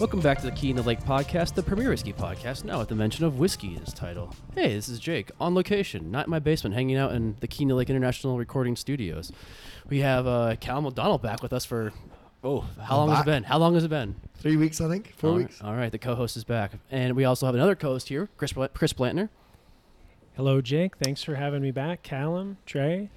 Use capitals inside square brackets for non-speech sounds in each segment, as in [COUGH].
Welcome back to the Key in the Lake podcast, the premier whiskey podcast, now with the mention of whiskey in its title. Hey, this is Jake, on location, not in my basement, hanging out in the Key in the Lake International Recording Studios. We have uh, Callum O'Donnell back with us for, oh, how long has it back. been? How long has it been? Three weeks, I think. Four All right- weeks. All right, the co-host is back. And we also have another co-host here, Chris, Bla- Chris Blantner. Hello, Jake. Thanks for having me back. Callum, Trey.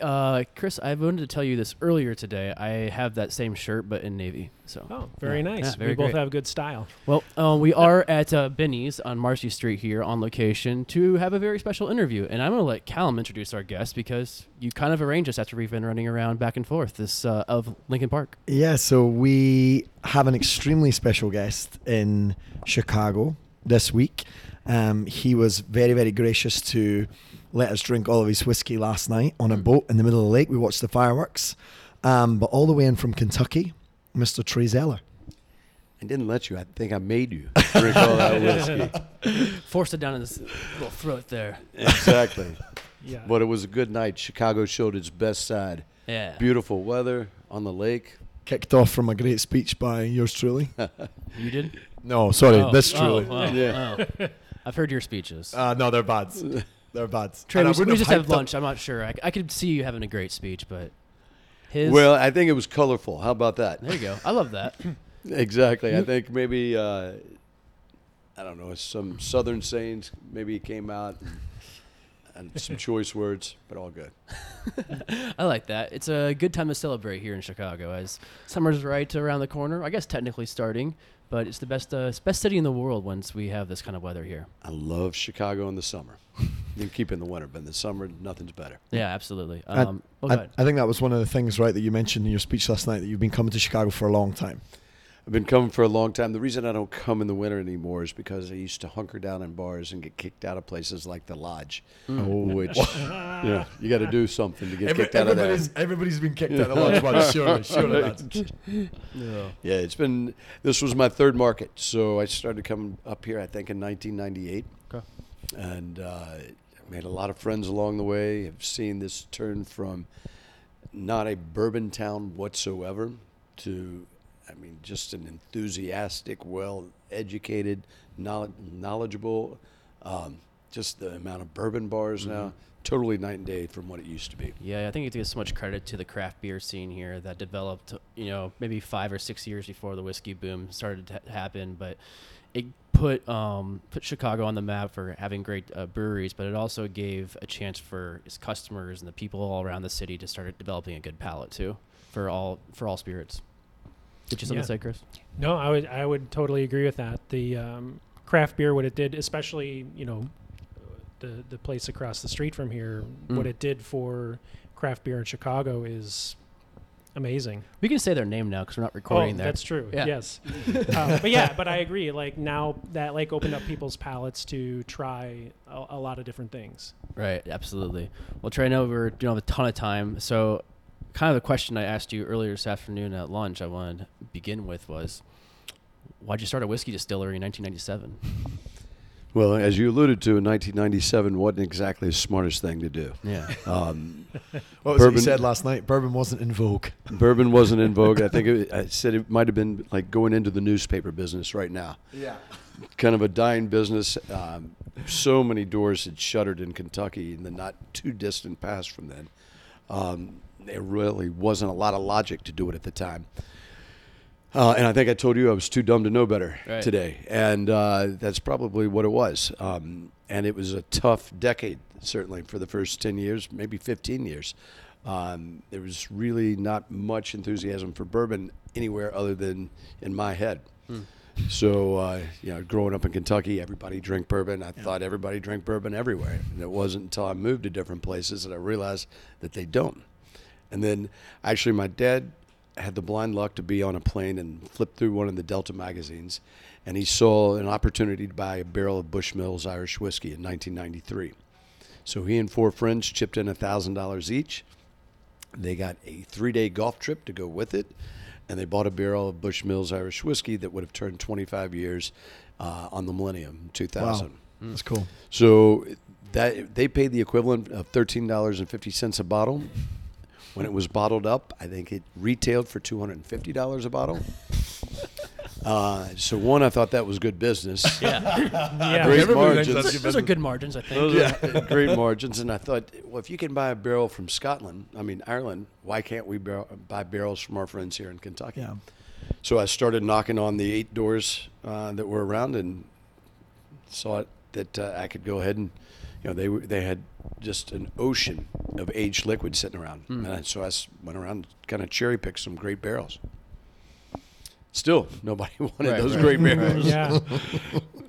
Uh, Chris, I wanted to tell you this earlier today. I have that same shirt, but in navy. So, Oh, very Yeah, nice. yeah, very we both great. have good style. Well, uh, we are at uh, Benny's on Marcy Street here on location to have a very special interview. And I'm going to let Callum introduce our guest because you kind of arranged us after we've been running around back and forth this uh, of Lincoln Park. Yeah, so we have an extremely special guest in Chicago this week. Um, he was very, very gracious to let us drink all of his whiskey last night on a boat in the middle of the lake. We watched the fireworks. Um, but all the way in from Kentucky, Mr. Trey Zoeller. I didn't let you. I think I made you drink all that [LAUGHS] whiskey. Forced it down in his little throat there. exactly. [LAUGHS] Yeah. But it was a good night. Chicago showed its best side. Yeah. Beautiful weather on the lake. Kicked off from a great speech by yours truly. [LAUGHS] You did? no, sorry, Oh, this oh, truly. oh, Yeah. oh. I've heard your speeches. Uh, no, they're bad. They're bad. Trey, we, we just have up- lunch. I'm not sure. I, I could see you having a great speech, but his. Well, I think it was colorful. How about that? there you go. I love that. [LAUGHS] Exactly. I think maybe uh, I don't know some southern sayings maybe came out and, and some [LAUGHS] choice words, but all good. [LAUGHS] I like that. It's a good time to celebrate here in Chicago as summer's right around the corner. I guess technically starting, but it's the best uh, it's best city in the world once we have this kind of weather here. I love Chicago in the summer. You can keep it in the winter, but in the summer, nothing's better. Yeah, absolutely. I- Um, oh, I. I think that was one of the things, right, that you mentioned in your speech last night that you've been coming to Chicago for a long time. I've been coming for a long time. The reason I don't come in the winter anymore is because I used to hunker down in bars and get kicked out of places like the Lodge, Mm. which yeah, you got to do something to get kicked out of there. everybody's, everybody's been kicked out of the lodge once, surely, surely [LAUGHS] that's Yeah. Yeah, it's been. This was my third market, so I started coming up here. I think in 1998, Okay. and uh, made a lot of friends along the way. Have seen this turn from not a bourbon town whatsoever to, I mean, just an enthusiastic, well-educated, knowl- knowledgeable. Um, just the amount of bourbon bars now, totally night and day from what it used to be. Yeah, I think you give so much credit to the craft beer scene here that developed, you know, maybe five or six years before the whiskey boom started to happen. But it put um, put Chicago on the map for having great uh, breweries, but it also gave a chance for its customers and the people all around the city to start developing a good palate too for all for all spirits. Did you something Yeah. to say, Chris? No, I would I would totally agree with that. The um, craft beer, what it did, especially you know, the the place across the street from here, what Mm. it did for craft beer in Chicago is amazing. We can say their name now because we're not recording oh, there. that's true. Yeah. Yes, [LAUGHS] um, but yeah, but I agree. Like now that like opened up people's palates to try a, a lot of different things. Right, absolutely. Well, Trey, I know we're don't have a ton of time, so kind of the question I asked you earlier this afternoon at lunch, I wanted to begin with was, why'd you start a whiskey distillery in 1997? Well, as you alluded to, in 1997 wasn't exactly the smartest thing to do. Yeah, [LAUGHS] Um, [LAUGHS] what was it you said last night? Bourbon wasn't in vogue. [LAUGHS] bourbon wasn't in vogue. I think it, I said it might have been like going into the newspaper business right now. Yeah. Kind of a dying business. Um, so many doors had shuttered in Kentucky in the not too distant past from then. Um, there really wasn't a lot of logic to do it at the time. Uh, and I think I told you I was too dumb to know better Right. today, and uh, that's probably what it was. Um, and it was a tough decade, certainly for the first ten years, maybe fifteen years. Um, there was really not much enthusiasm for bourbon anywhere other than in my head. So, uh, you know, growing up in Kentucky, everybody drank bourbon. I thought everybody drank bourbon everywhere. And it wasn't until I moved to different places that I realized that they don't. And then, actually, my dad had the blind luck to be on a plane and flip through one of the Delta magazines, and he saw an opportunity to buy a barrel of Bushmills Irish whiskey in 1993. So he and four friends chipped in $1,000 each. They got a three day golf trip to go with it, and they bought a barrel of Bushmills Irish whiskey that would have turned 25 years uh, on the millennium, 2000. Wow. That's cool. So that they paid the equivalent of thirteen dollars and fifty cents a bottle. When it was bottled up, I think it retailed for two hundred and fifty dollars a bottle. [LAUGHS] Uh, so one, I thought that was good business. [LAUGHS] Yeah, [LAUGHS] Yeah. Great margins. thinks that's- those are good margins, I think. Those are great margins. And I thought, well, if you can buy a barrel from Scotland, I mean Ireland, why can't we barrel, buy barrels from our friends here in Kentucky? Yeah. So I started knocking on the eight doors uh, that were around and saw it, that uh, I could go ahead and, you know, they were, they had just an ocean of aged liquid sitting around, and I, so I s- went around kind of cherry picked some great barrels. Still, nobody [LAUGHS] wanted Right, those right, great right. barrels. Yeah. [LAUGHS]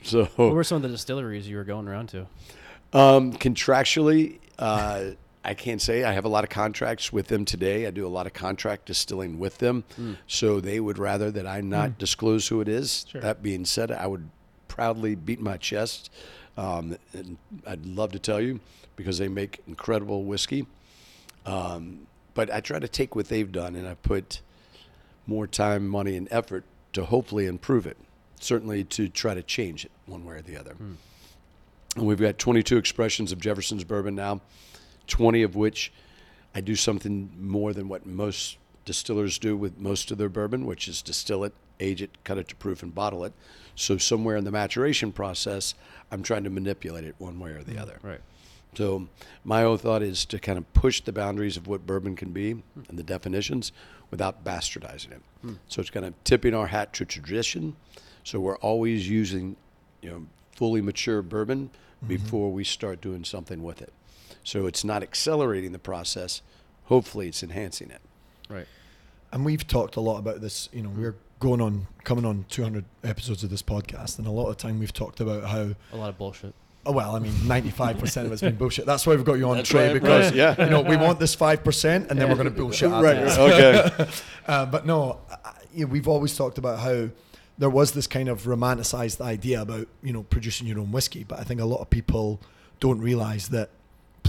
So What were some of the distilleries you were going around to? Um, contractually, uh, I can't say. I have a lot of contracts with them today. I do a lot of contract distilling with them. So they would rather that I not disclose who it is. Sure. That being said, I would proudly beat my chest. Um, and I'd love to tell you because they make incredible whiskey. Um, but I try to take what they've done and I put more time, money, and effort to hopefully improve it. Certainly to try to change it one way or the other. And we've got 22 expressions of Jefferson's bourbon now, 20 of which I do something more than what most distillers do with most of their bourbon, which is distill it, age it, cut it to proof, and bottle it. So somewhere in the maturation process, I'm trying to manipulate it one way or the mm, other. Right. So my whole thought is to kind of push the boundaries of what bourbon can be and the definitions without bastardizing it. Hmm. So it's kind of tipping our hat to tradition. So we're always using, you know, fully mature bourbon mm-hmm. before we start doing something with it. So it's not accelerating the process. Hopefully, it's enhancing it. Right. And we've talked a lot about this. You know, hmm. we're going on, coming on 200 episodes of this podcast, and a lot of time we've talked about how. A lot of bullshit. Oh well, I mean, 95% of it's been [LAUGHS] bullshit. That's why we've got you on, That's Trey, right, because right, yeah. you know we want this five percent, and then we're going to bullshit. Right. there. Okay. [LAUGHS] Uh, but no, I- you know, we've always talked about how there was this kind of romanticized idea about you know producing your own whiskey, but I think a lot of people don't realize that.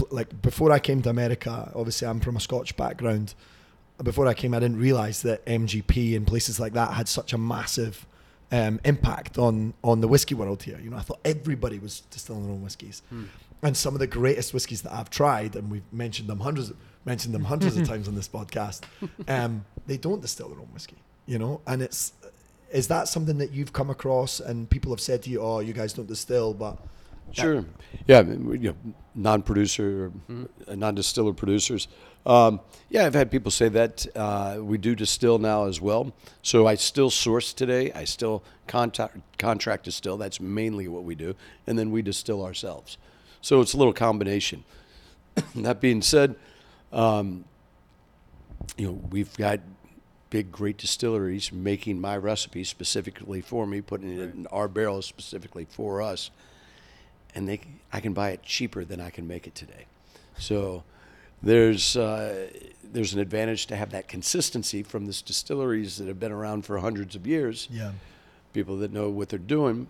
Like before I came to America, obviously I'm from a Scotch background. Before I came, I didn't realize that MGP and places like that had such a massive um, impact on on the whiskey world here. You know, I thought everybody was distilling their own whiskies, and some of the greatest whiskies that I've tried, and we've mentioned them hundreds, of, mentioned them hundreds of [LAUGHS] times on this podcast. Um, they don't distill their own whiskey, you know, and it's is that something that you've come across and people have said to you, "Oh, you guys don't distill," but Sure. Yeah, I mean, you know, non-producer, or uh, non-distiller producers. Um, yeah, I've had people say that. Uh, we do distill now as well. So I still source today. I still contact, contract distill. That's mainly what we do, and then we distill ourselves. So it's a little combination. [CLEARS THROAT] that being said, um, you know, we've got big, great distilleries making my recipe specifically for me, putting it in our barrels specifically for us and they I can buy it cheaper than I can make it today. So there's uh, there's an advantage to have that consistency from these distilleries that have been around for hundreds of years, yeah, people that know what they're doing,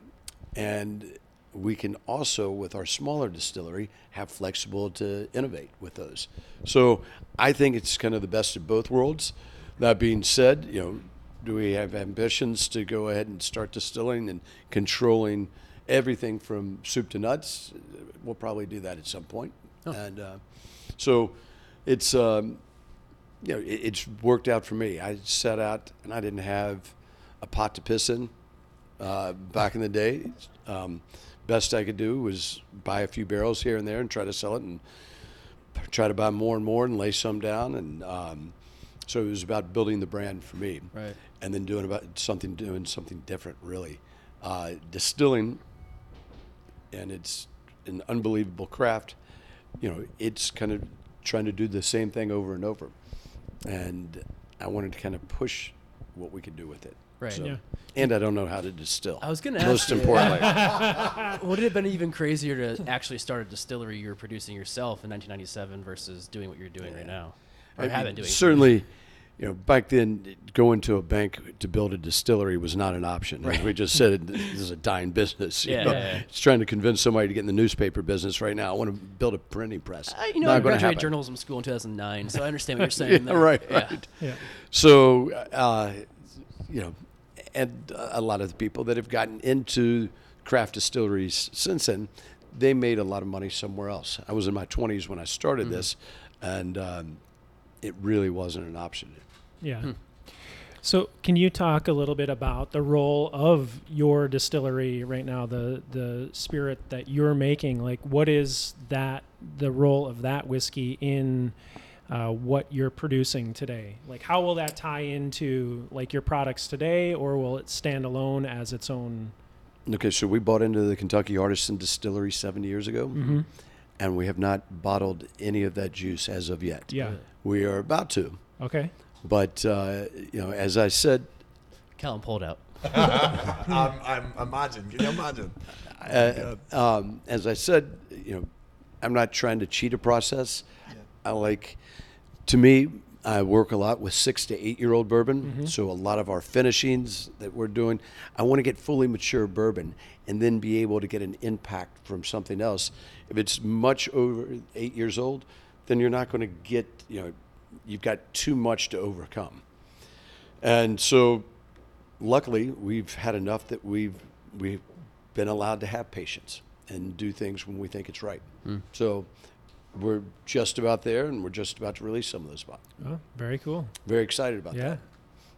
and we can also with our smaller distillery have flexible to innovate with those. So I think it's kind of the best of both worlds. That being said, you know, do we have ambitions to go ahead and start distilling and controlling everything from soup to nuts? We'll probably do that at some point. And uh, so it's um, you know it, it's worked out for me. I set out and I didn't have a pot to piss in uh, back in the day. Um, best I could do was buy a few barrels here and there and try to sell it and try to buy more and more and lay some down and um, so it was about building the brand for me Right. and then doing about something doing something different really uh, distilling and it's an unbelievable craft you know it's kind of trying to do the same thing over and over and i wanted to kind of push what we could do with it Right. Yeah. and i don't know how to distill I was gonna most ask Most importantly [LAUGHS] Would it have been even crazier to actually start a distillery you were producing yourself in 1997 versus doing what you're doing right now? Or I have mean, been doing? certainly you know back then going to a bank to build a distillery was not an option like we just said this is a dying business you Yeah, know? yeah, yeah. it's trying to convince somebody to get in the newspaper business right now i want to build a printing press I, you know, Not I gonna graduated journalism school in 2009, so I understand what you're [LAUGHS] saying. yeah, there. right Yeah. right Yeah. so uh, you know and a lot of the people that have gotten into craft distilleries since then they made a lot of money somewhere else i was in my 20s when i started Mm-hmm. this and um, it really wasn't an option Yeah. So, can you talk a little bit about the role of your distillery right now, the the spirit that you're making? Like, what is that the role of that whiskey in uh, what you're producing today? Like, how will that tie into like your products today, or will it stand alone as its own? Okay, so we bought into the Kentucky Artisan Distillery seven years ago, Mm-hmm. and we have not bottled any of that juice as of yet. Yeah. We are about to, Okay. But uh, you know, as I said, Callum pulled out. [LAUGHS] [LAUGHS] I'm, I'm imagine. Can you imagine? uh, um, as I said, you know, I'm not trying to cheat a process. I like, to me, I work a lot with six to eight year old bourbon. So a lot of our finishings that we're doing, I want to get fully mature bourbon and then be able to get an impact from something else. If it's much over eight years old, then you're not going to get, you know, you've got too much to overcome. And so, luckily, we've had enough that we've we've been allowed to have patience and do things when we think it's right. So, we're just about there, and we're just about to release some of those bottles. Oh, very cool. Very excited about Yeah. that.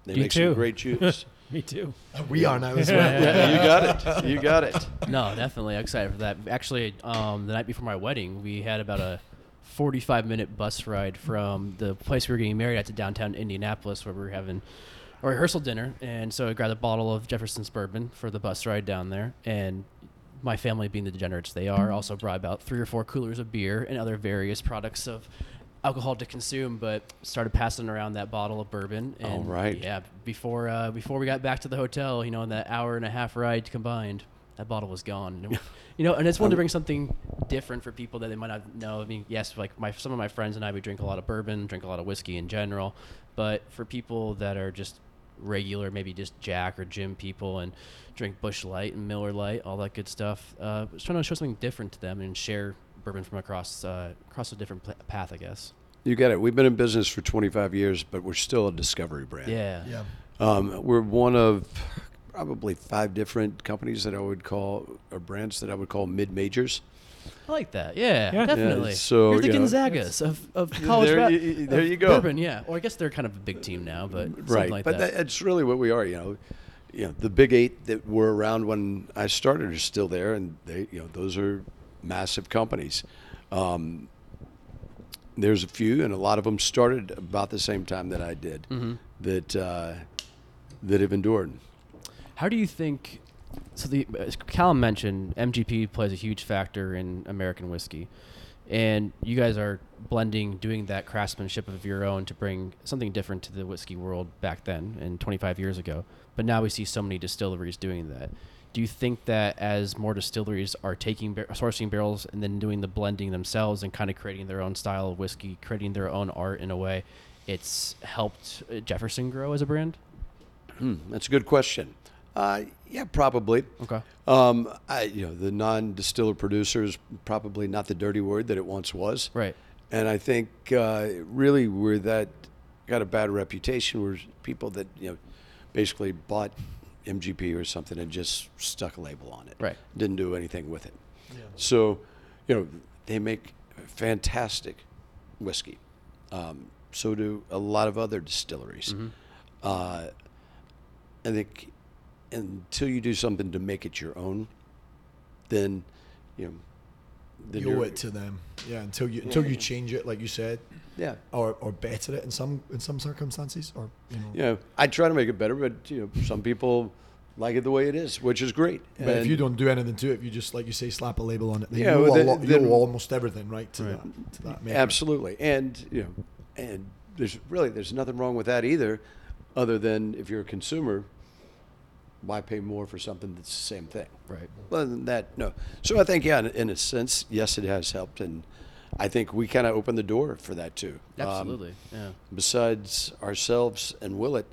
They Me make too. some great [LAUGHS] juice. Me too. We are now as well. [LAUGHS] yeah, you got it. You got it. No, definitely excited for that. Actually, um, the night before my wedding, we had about a 45 minute bus ride from the place we were getting married at to downtown Indianapolis, where we were having a rehearsal dinner. And so I grabbed a bottle of Jefferson's bourbon for the bus ride down there. And my family, being the degenerates they are, also brought about three or four coolers of beer and other various products of alcohol to consume. But started passing around that bottle of bourbon. And All right. Yeah, before uh, before we got back to the hotel, you know, in that hour and a half ride combined, that bottle was gone. [LAUGHS] You know, and it's one to bring something different for people that they might not know. I mean, yes, like my some of my friends and I, we drink a lot of bourbon, drink a lot of whiskey in general, but for people that are just regular, maybe just Jack or Jim people, and drink Busch Light and Miller Lite, all that good stuff, uh, was trying to show something different to them and share bourbon from across uh, across a different pla path, I guess. You got it. We've been in business for 25 years, but we're still a discovery brand. Yeah. Yeah. Um, we're one of probably five different companies that I would call, or brands that I would call mid majors. I like that. Yeah, Yeah. definitely. Yeah, so, You're the you know, Gonzagas of, of college There rap- you- there of you go. Bourbon, yeah. Or I guess they're kind of a big team now, but right like but that. that's really what we are you know you know the big eight that were around when i started are still there and they you know those are massive companies um, there's a few and a lot of them started about the same time that i did Mm-hmm. that uh, that have endured How do you think? So the as Callum mentioned MGP plays a huge factor in American whiskey, and you guys are blending, doing that craftsmanship of your own to bring something different to the whiskey world back then and 25 years ago. But now we see so many distilleries doing that. Do you think that as more distilleries are taking bar- sourcing barrels and then doing the blending themselves and kind of creating their own style of whiskey, creating their own art in a way, it's helped uh, Jefferson grow as a brand? Hmm, that's a good question uh, yeah probably Okay. um, I, you know the non-distiller producer is probably not the dirty word that it once was Right. And I think uh, really we're that got a bad reputation. We're people that you know basically bought MGP or something and just stuck a label on it. Right. Didn't do anything with it. Yeah. So, you know, they make fantastic whiskey. Um, so do a lot of other distilleries. Mm-hmm. Uh, I think until you do something to make it your own, then you know. Then You owe it to them. Yeah. Until you until you change it, like you said, Yeah. or or better it in some in some circumstances, or you know. you know, I try to make it better, but you know, some people like it the way it is, which is great. But if you don't do anything to it, if you just like you say, slap a label on it, Yeah, you, owe a then- lot, you then- owe almost everything, right? To Right. that, to that maker. absolutely, and you know, and there's really there's nothing wrong with that either, other than if you're a consumer, why pay more for something that's the same thing? Right. Other than that, no. So I think, yeah, in- in a sense, yes, it has helped, and I think we kind of opened the door for that too. Um, Absolutely. yeah. besides ourselves and Willet,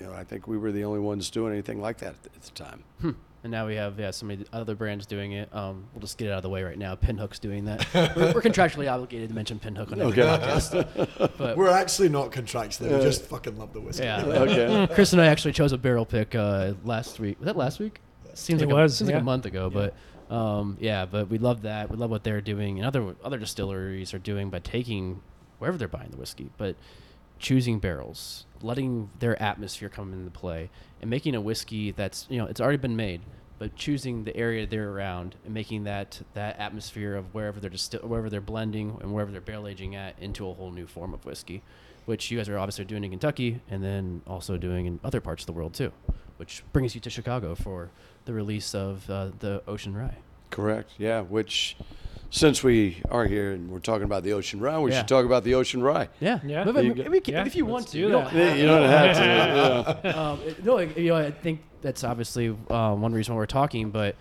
you know, I think we were the only ones doing anything like that at the, at the time. Hmm. And now we have yeah so many other brands doing it. Um, we'll just get it out of the way right now. Pinhook's doing that. [LAUGHS] we're, we're contractually obligated to mention Pinhook on every Okay. podcast. But We're actually not contractually. We just fucking love the whiskey. yeah, [LAUGHS] Okay. Chris and I actually chose a barrel pick uh, last week. Was that last week? Seems It like was, a, seems like a month ago, but um, yeah, but we love that. We love what they're doing, and other other distilleries are doing by taking wherever they're buying the whiskey. But choosing barrels, letting their atmosphere come into play, and making a whiskey that's you know it's already been made, but choosing the area they're around and making that that atmosphere of wherever they're distil- wherever they're blending and wherever they're barrel aging at into a whole new form of whiskey, which you guys are obviously doing in Kentucky and then also doing in other parts of the world too, which brings you to Chicago for the release of uh, the Ocean Rye. Correct. Yeah. Which, since we are here and we're talking about the Ocean Rye, we Yeah. should talk about the Ocean Rye. Yeah, Yeah. But, but, You I go- mean, can- Yeah, if you let's want to, do you don't You don't have to. yeah. [LAUGHS] um, it- no, you know, I think that's obviously um, one reason why we're talking. But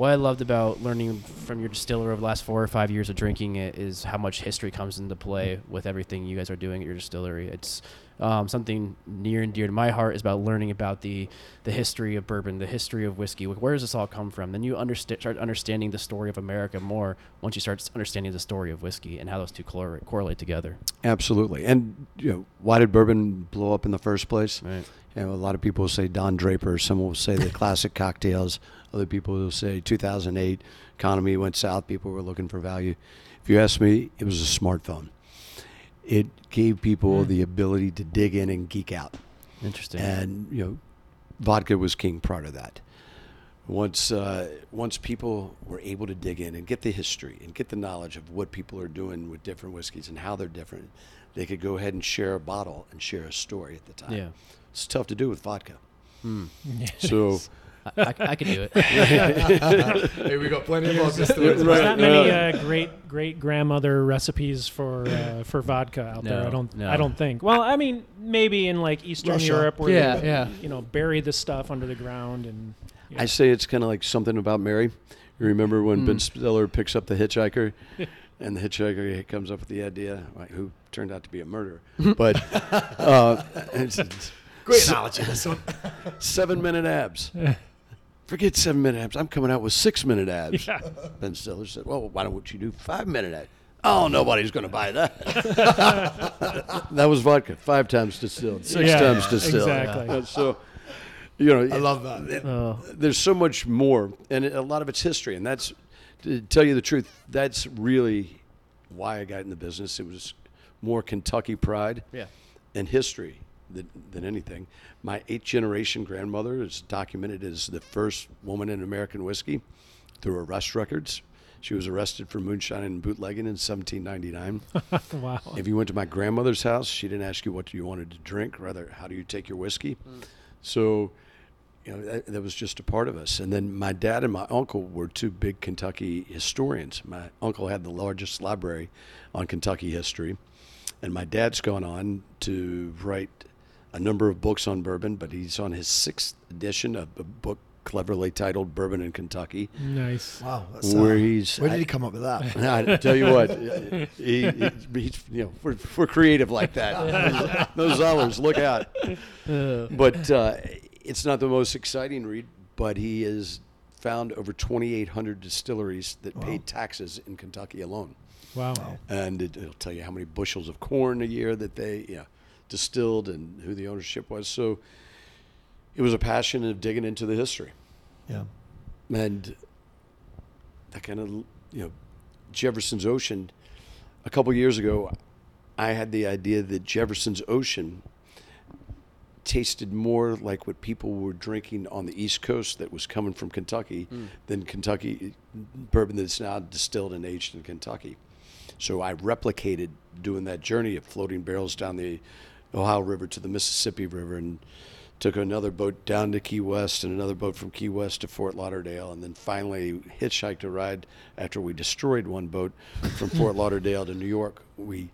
what I loved about learning from your distiller over the last four or five years of drinking it is how much history comes into play with everything you guys are doing at your distillery. It's um, something near and dear to my heart is about learning about the the history of bourbon, the history of whiskey. Where does this all come from? Then you understand, start understanding the story of America more once you start understanding the story of whiskey and how those two correlate, correlate together. Absolutely. And you know, why did bourbon blow up in the first place? Right. You know, a lot of people will say Don Draper. Some will say the [LAUGHS] classic cocktails. Other people will say 2008 economy went south. People were looking for value. If you ask me, it was a smartphone. It gave people Mm. the ability to dig in and geek out. Interesting. and you know, vodka was king part of that. Once uh, once people were able to dig in and get the history and get the knowledge of what people are doing with different whiskeys and how they're different, they could go ahead and share a bottle and share a story at the time. yeah. It's tough to do with vodka. Hmm. [LAUGHS] So I, I, I could do it. [LAUGHS] hey, we got plenty of vodka stories. There's Right, not many uh, great great grandmother recipes for uh, [LAUGHS] for vodka out there. I don't no. I don't think. Well, I mean maybe in like Eastern Russia. Europe where Yeah, they, yeah. you know bury the stuff under the ground and I say it's kind of like something about Mary. You remember when Ben Mm. Stiller picks up the hitchhiker, and the hitchhiker comes up with the idea, like, who turned out to be a murderer, but uh, it's, it's Great analogy, this one. [LAUGHS] seven minute abs. Forget seven minute abs. I'm coming out with six minute abs. Yeah. Ben Stiller said, "Well, why don't you do five minute abs?" Oh, nobody's going to buy that. [LAUGHS] that was vodka, five times distilled, six Yeah, times distilled. exactly. Uh, so, you know, I love that. Oh. there's so much more, and a lot of it's history, and that's to tell you the truth. That's really why I got in the business. It was more Kentucky pride Yeah. and history than, than anything. My eighth generation grandmother is documented as the first woman in American whiskey through arrest records. She was arrested for moonshine and bootlegging in 1799. [LAUGHS] wow. If you went to my grandmother's house, she didn't ask you what you wanted to drink, rather, how do you take your whiskey? Mm. So, you know, that, that was just a part of us. And then my dad and my uncle were two big Kentucky historians. My uncle had the largest library on Kentucky history, and my dad's gone on to write a number of books on bourbon, but he's on his sixth edition of a book cleverly titled Bourbon in Kentucky, Nice. Wow. That's, where uh, he's where did he come up with that? [LAUGHS] I tell you what, [LAUGHS] he, he, he's, you know, we're, we're creative like that. [LAUGHS] Those dollars, look out. But uh, it's not the most exciting read, but he has found over 2,800 distilleries that Wow. paid taxes in Kentucky alone. Wow. And it, it'll tell you how many bushels of corn a year that they yeah, distilled and who the ownership was. So it was a passion of digging into the history Yeah. and that kind of you know Jefferson's Ocean. A couple years ago, I had the idea that Jefferson's Ocean tasted more like what people were drinking on the East Coast that was coming from Kentucky hmm. than Kentucky bourbon that's now distilled and aged in Kentucky. So I replicated doing that journey of floating barrels down the Ohio River to the Mississippi River and took another boat down to Key West and another boat from Key West to Fort Lauderdale and then finally hitchhiked a ride after we destroyed one boat from Fort [LAUGHS] Lauderdale to New York. We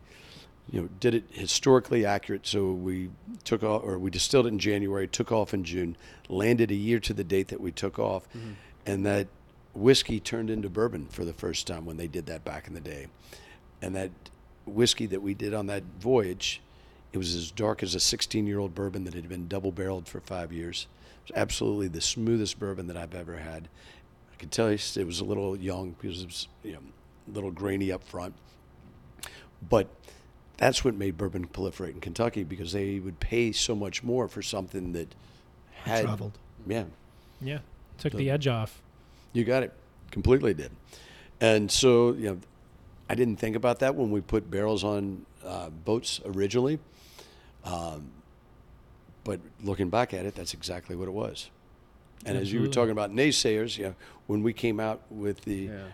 you know did it historically accurate so we took off or we distilled it in January, took off in June, landed a year to the date that we took off mm-hmm. and that whiskey turned into bourbon for the first time when they did that back in the day. And that whiskey that we did on that voyage it was as dark as a 16 year old bourbon that had been double barreled for five years. It was absolutely the smoothest bourbon that I've ever had. I could tell you it was a little young because it was you know, a little grainy up front. But that's what made bourbon proliferate in Kentucky because they would pay so much more for something that had. Traveled. Yeah, Yeah. Took So- the edge off. you got it. Completely did. And so, you know, I didn't think about that when we put barrels on uh, boats originally. Um, but looking back at it, that's exactly what it was. And as you were talking about naysayers, you know, when we came out with the Yeah.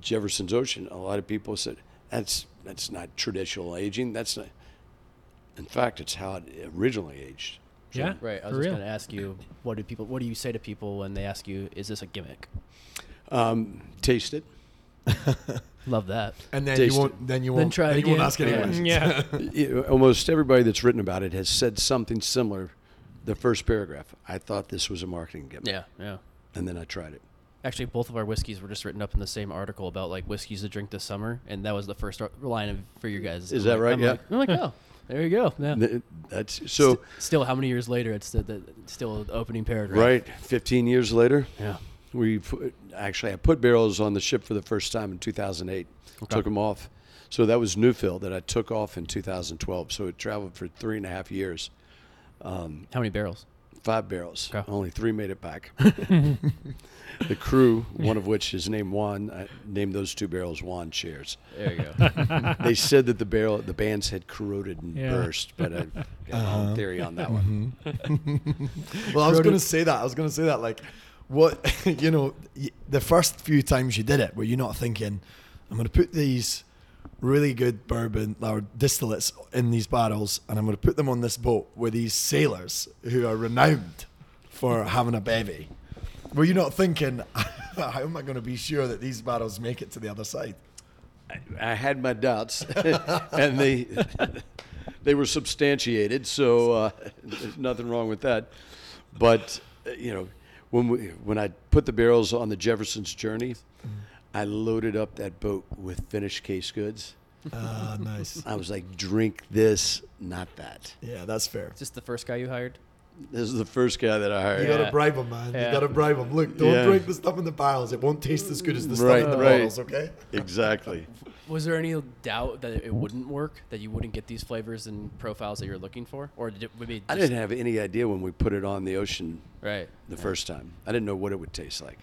Jefferson's Ocean, a lot of people said that's that's not traditional aging. That's not. In fact, it's how it originally aged. So, Yeah. Right. I was just going to ask you, what do people? What do you say to people when they ask you, "Is this a gimmick?" Um, taste it. [LAUGHS] Love that. And then Taste you won't. Then you won't. try it then you won't again. ask any Yeah. questions. Yeah. [LAUGHS] You- Almost everybody that's written about it has said something similar. The first paragraph. I thought this was a marketing gimmick, Yeah. Yeah. and then I tried it. Actually, both of our whiskeys were just written up in the same article about like whiskeys to drink this summer, and that was the first ar- line of, for you guys. Is I'm that like- right? I'm Yeah. Like, I'm like, oh, there you go. Yeah. That's so. St- still, how many years later? It's the, the still the opening paragraph. Right, 15 years later, Yeah. we put, actually I put barrels on the ship for the first time in 2008. Okay. Took them off, so that was Newfield that I took off in 2012. So it traveled for three and a half years. Um, How many barrels? five barrels. Okay. Only three made it back. [LAUGHS] [LAUGHS] the crew, one of which is named Juan, I named those two barrels Juan chairs. There you go. [LAUGHS] They said that the barrel, the bands had corroded and Yeah. burst, but I got my Uh-huh. own theory on that one. Well, I was going to say that. I was going to say that. Like, what [LAUGHS] you know, the first few times you did it, were you not thinking, I'm going to put these really good bourbon or distillates in these barrels, and I'm going to put them on this boat with these sailors who are renowned for having a bevy. Were you not thinking, [LAUGHS] how am I going to be sure that these barrels make it to the other side? I had my doubts, [LAUGHS] and they they were substantiated. So uh, there's nothing wrong with that. But uh, you know, when we when I put the barrels on the Jefferson's Journey, I loaded up that boat with finished case goods. Ah, nice. I was like, drink this, not that. Yeah, that's fair. Is this the first guy you hired? This is the first guy that I hired. You gotta Yeah. bribe him, man. Yeah. You gotta bribe him. Look, don't Yeah. drink the stuff in the barrels. It won't taste as good as the stuff in the right. bottles. Okay. Exactly. [LAUGHS] Was there any doubt that it wouldn't work, that you wouldn't get these flavors and profiles that you're looking for, or did it maybe? I didn't have any idea when we put it on the ocean Right. the first time. I didn't know what it would taste like.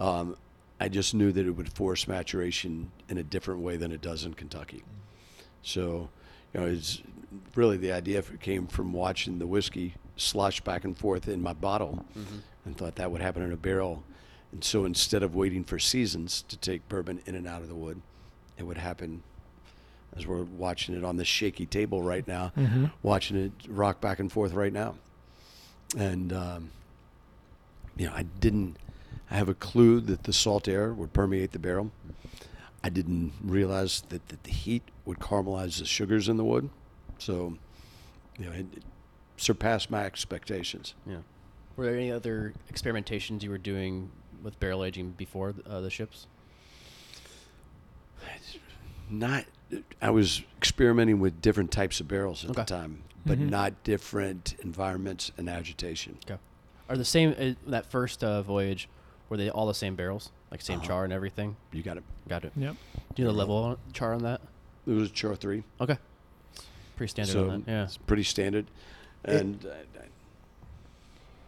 Um, I just knew that it would force maturation in a different way than it does in Kentucky. So, you know, it's really the idea came from watching the whiskey slosh back and forth in my bottle, and thought that would happen in a barrel. And so, instead of waiting for seasons to take bourbon in and out of the wood, it would happen as we're watching it on this shaky table right now, watching it rock back and forth right now. And um, you know, I didn't I have a clue that the salt air would permeate the barrel. I didn't realize that, that the heat would caramelize the sugars in the wood. So, you know, it, it surpassed my expectations. Yeah. Were there any other experimentations you were doing with barrel aging before uh, the ships? Not, I was experimenting with different types of barrels at the time, but Mhm. not different environments and agitation. Okay. Are the same uh, that first uh, voyage? Were they all the same barrels, like same Uh-huh. char and everything? You got it. Got it. Yep. Do you know the level on, char on that? It was char three. Okay. Pretty standard so on that. Yeah. it's pretty standard. And I, I,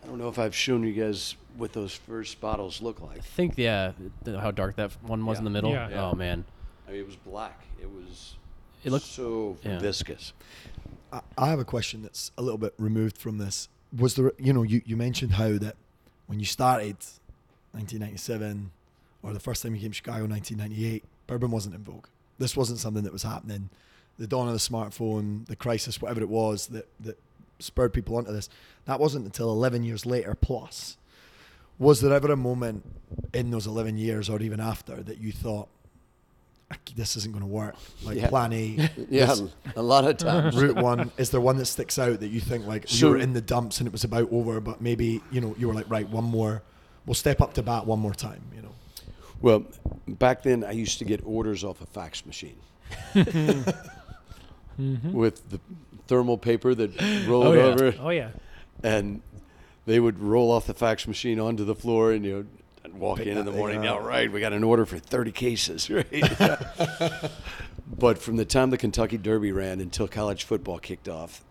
I don't know if I've shown you guys what those first bottles look like. I think yeah, how dark that one was in the middle. Yeah. Yeah. Oh man. I mean, it was black. It was It looked- so yeah. viscous. I, I have a question that's a little bit removed from this. Was there, you know, you, you mentioned how that when you started 1997 or the first time you came to Chicago 1998, bourbon wasn't in vogue. This wasn't something that was happening. The dawn of the smartphone, the crisis, whatever it was that, that spurred people onto this, that wasn't until 11 years later plus. Was there ever a moment in those 11 years or even after that you thought, "Ah, this isn't going to work? Like Yeah. plan A, [LAUGHS] Yeah, this- a lot of times. route one is there one that sticks out that you think like you were in the dumps and it was about over but maybe you know you were like right one more we'll step up to bat one more time you know Well, back then I used to get orders off a fax machine mm-hmm. with the thermal paper that rolled Oh, yeah. over, Oh yeah. and they would roll off the fax machine onto the floor, and you know. Walk Pick in in the morning. All right, we got an order for 30 cases, [LAUGHS] right? [LAUGHS] but from the time the Kentucky Derby ran until college football kicked off,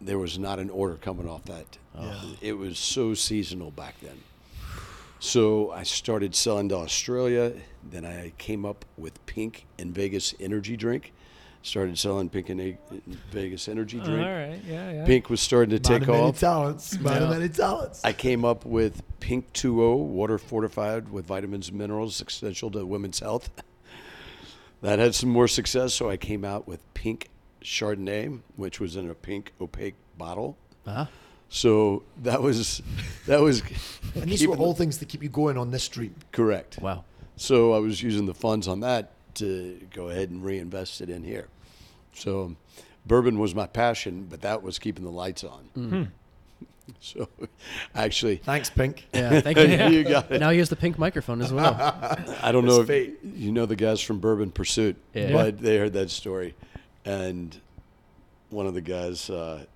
there was not an order coming off that. Oh. Yeah. It was so seasonal back then. So I started selling to Australia. Then I came up with Pink and Vegas energy drink. Started selling Pink and Vegas energy drink. right. Yeah. Yeah. Pink was starting to Man take many off. talents. Man of Yeah. many talents. I came up with Pink 2O, water fortified with vitamins and minerals essential to women's health. [LAUGHS] That had some more success, so I came out with Pink Chardonnay, which was in a pink opaque bottle. Uh-huh. So that was that was and these were all things to keep you going on this stream. correct. Wow. So I was using the funds on that to go ahead and reinvest it in here. So bourbon was my passion, but that was keeping the lights on. [LAUGHS] So actually, Thanks, Pink. [LAUGHS] Yeah. Thank you. [LAUGHS] you got it. Now he has the pink microphone as well. I don't know if fate. you know the guys from Bourbon Pursuit, Yeah. but they heard that story, and one of the guys, uh,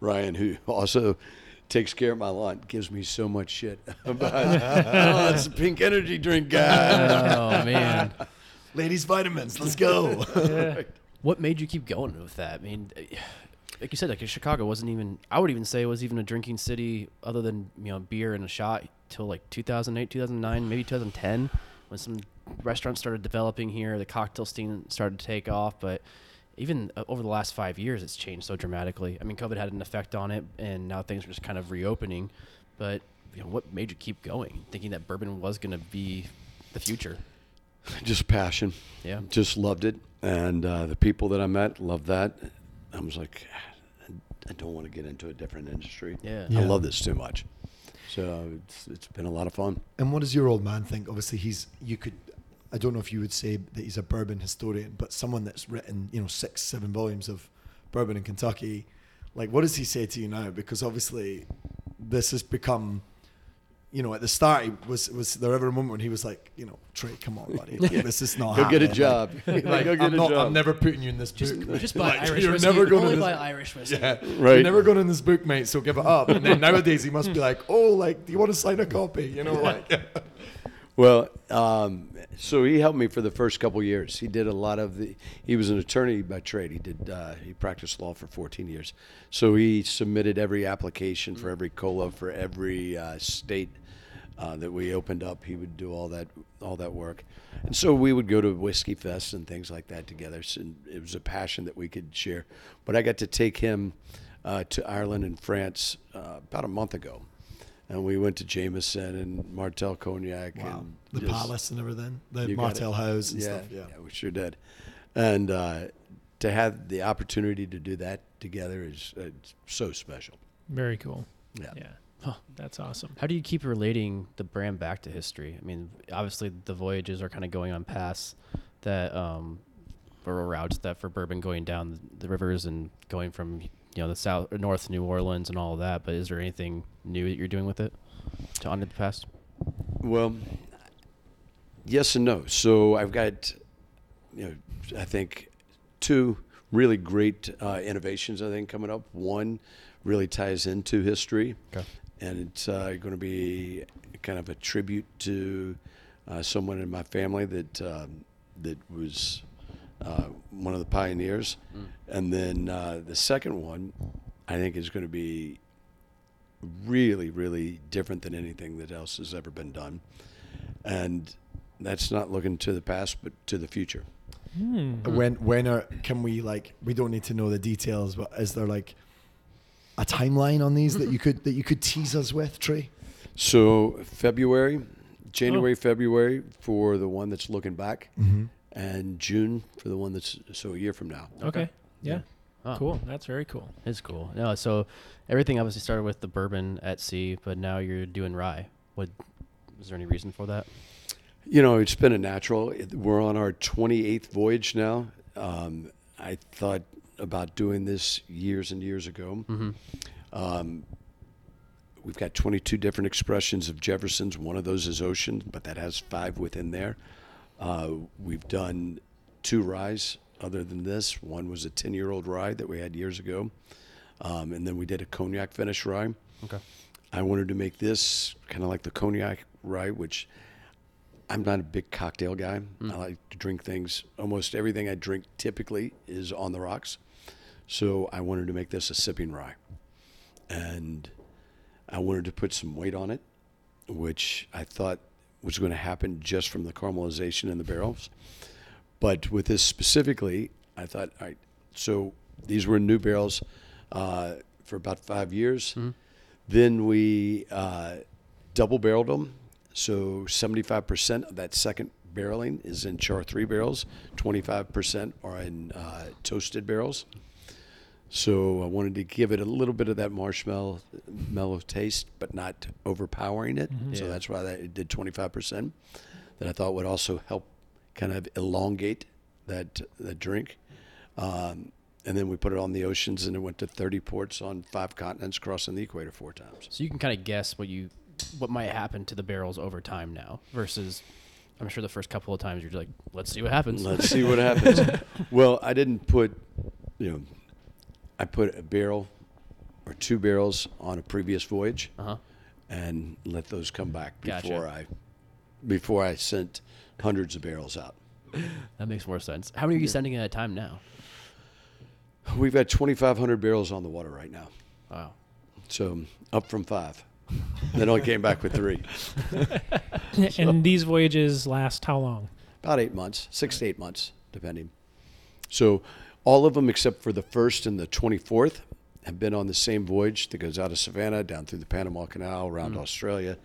Ryan, who also takes care of my lawn, gives me so much shit about. oh, it's a pink energy drink guy. oh man. Ladies' vitamins. Let's go. [LAUGHS] Yeah. What made you keep going with that? I mean, like you said, like Chicago wasn't even. I would even say it was even a drinking city other than you know beer and a shot till like 2008, 2009, maybe 2010 when some restaurants started developing here. The cocktail scene started to take off, but even uh, over the last five years, it's changed so dramatically. I mean, COVID had an effect on it, and now things are just kind of reopening. But you know, what made you keep going, thinking that bourbon was going to be the future? Just passion. Yeah. Just loved it, and uh, the people that I met loved that. I was like, I don't want to get into a different industry. Yeah. Yeah. I love this too much. So it's it's been a lot of fun. And what does your old man think? Obviously, he's you could. I don't know if you would say that he's a bourbon historian, but someone that's written you know six, seven volumes of bourbon in Kentucky. Like, what does he say to you now? Because obviously, this has become. You know, at the start, he was was there ever a moment when he was like, you know, Trey, come on, buddy, [LAUGHS] like, this is not. Go get a happening." job. [LAUGHS] Like, Go get I'm a not. job. I'm never putting you in this Just, book. just buy Like, [LAUGHS] Irish you're whiskey. never going Only to buy Irish whiskey. Yeah, Right. You're never going in this book, mate. So give it up. And then nowadays he must be like, oh, like, do you want to sign a copy? You know, like. Well, um, so he helped me for the first couple years. He did a lot of the. He was an attorney by trade. He did. Uh, he practiced law for 14 years. So he submitted every application for every cola for every uh, state uh, that we opened up. He would do all that all that work, and so we would go to whiskey fests and things like that together. So it was a passion that we could share. But I got to take him uh, to Ireland and France uh, about a month ago. And we went to Jameson and Martell Cognac Wow. and The just- palace and everything, the you got Martell it. House and yeah, stuff. Yeah. yeah, we sure did. And uh, to have the opportunity to do that together is uh, so special. Very cool. Yeah. Yeah. Huh. That's awesome. How do you keep relating the brand back to history? I mean, obviously the voyages are kind of going on past that um, rural routes that for bourbon going down the rivers and going from you know the south or north New Orleans and all of that. But is there anything new that you're doing with it to honor the past? Well, yes and no. So I've got, you know, I think two really great uh, innovations. I think coming up. One really ties into history, Okay. And it's uh, going to be kind of a tribute to uh, someone in my family that um, that was uh, one of the pioneers. And then uh, the second one, I think, is going to be really, really different than anything that else has ever been done. And that's not looking to the past, but to the future. Hmm. When when are can we like we don't need to know the details, but is there like a timeline on these that you could that you could tease us with, Trey? So February, January, February for the one that's looking back, Mm-hmm. and June for the one that's so a year from now. Okay. Yeah. Oh, Cool. That's very cool. It's cool. No, so everything obviously started with the bourbon at sea, but now you're doing rye. What is there any reason for that? You know, it's been a natural. It- We're on our 28th voyage now. Um, I thought about doing this years and years ago. Mm-hmm. Um, we've got 22 different expressions of Jefferson's. One of those is ocean, but that has five within there. Uh, we've done two ryes other than this. One was a 10 year old rye that we had years ago. Um, and then we did a cognac finish rye. Okay. I wanted to make this kind of like the cognac rye, which I'm not a big cocktail guy. I like to drink things. Almost everything I drink typically is on the rocks. So I wanted to make this a sipping rye. And I wanted to put some weight on it, which I thought was going to happen just from the caramelization in the barrels. But with this specifically, I thought, all right, so these were new barrels uh, for about five years. Then we uh, double barreled them. So 75% of that second barreling is in char three barrels, 25% are in uh, toasted barrels. So I wanted to give it a little bit of that marshmallow mellow taste, but not overpowering it. So Yeah. that's why that it did 25%. That I thought would also help kind of elongate that that drink. Um, and then we put it on the oceans, and it went to 30 ports on five continents, crossing the equator four times. So you can kind of guess what you what might happen to the barrels over time now versus I'm sure the first couple of times you're like, let's see what happens. Let's see what happens. [LAUGHS] well, I didn't put, you know, I put a barrel or two barrels on a previous voyage Uh huh. and let those come back Gotcha. before I before I sent hundreds of barrels out. [LAUGHS] That makes more sense. How many are you sending at a time now? We've got 2,500 barrels on the water right now, Wow. so up from five. then I came back with three. [LAUGHS] and these voyages last how long? About eight months, six to eight months, depending. So all of them except for the first and the 24th have been on the same voyage that goes out of Savannah, down through the Panama Canal, around mm. Australia,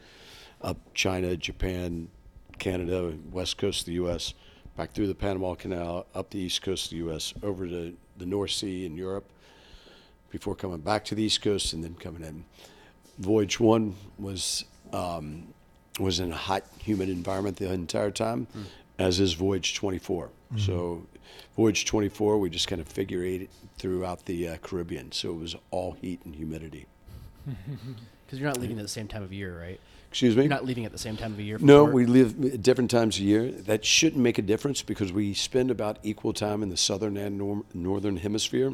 up China, Japan, Canada, west coast of the U.S., back through the Panama Canal, up the east coast of the U.S., over to the North Sea in Europe, before coming back to the east coast and then coming in. Voyage one was um, was in a hot, humid environment the entire time, mm. as is Voyage 24. Mm-hmm. So, Voyage 24, we just kind of figure eight it throughout the uh, Caribbean. So it was all heat and humidity. [LAUGHS] Because you're not leaving at the same time of year, right? Excuse me. You're not leaving at the same time of year. for No, port? we leave at different times a year. That shouldn't make a difference because we spend about equal time in the southern and nor- northern hemisphere.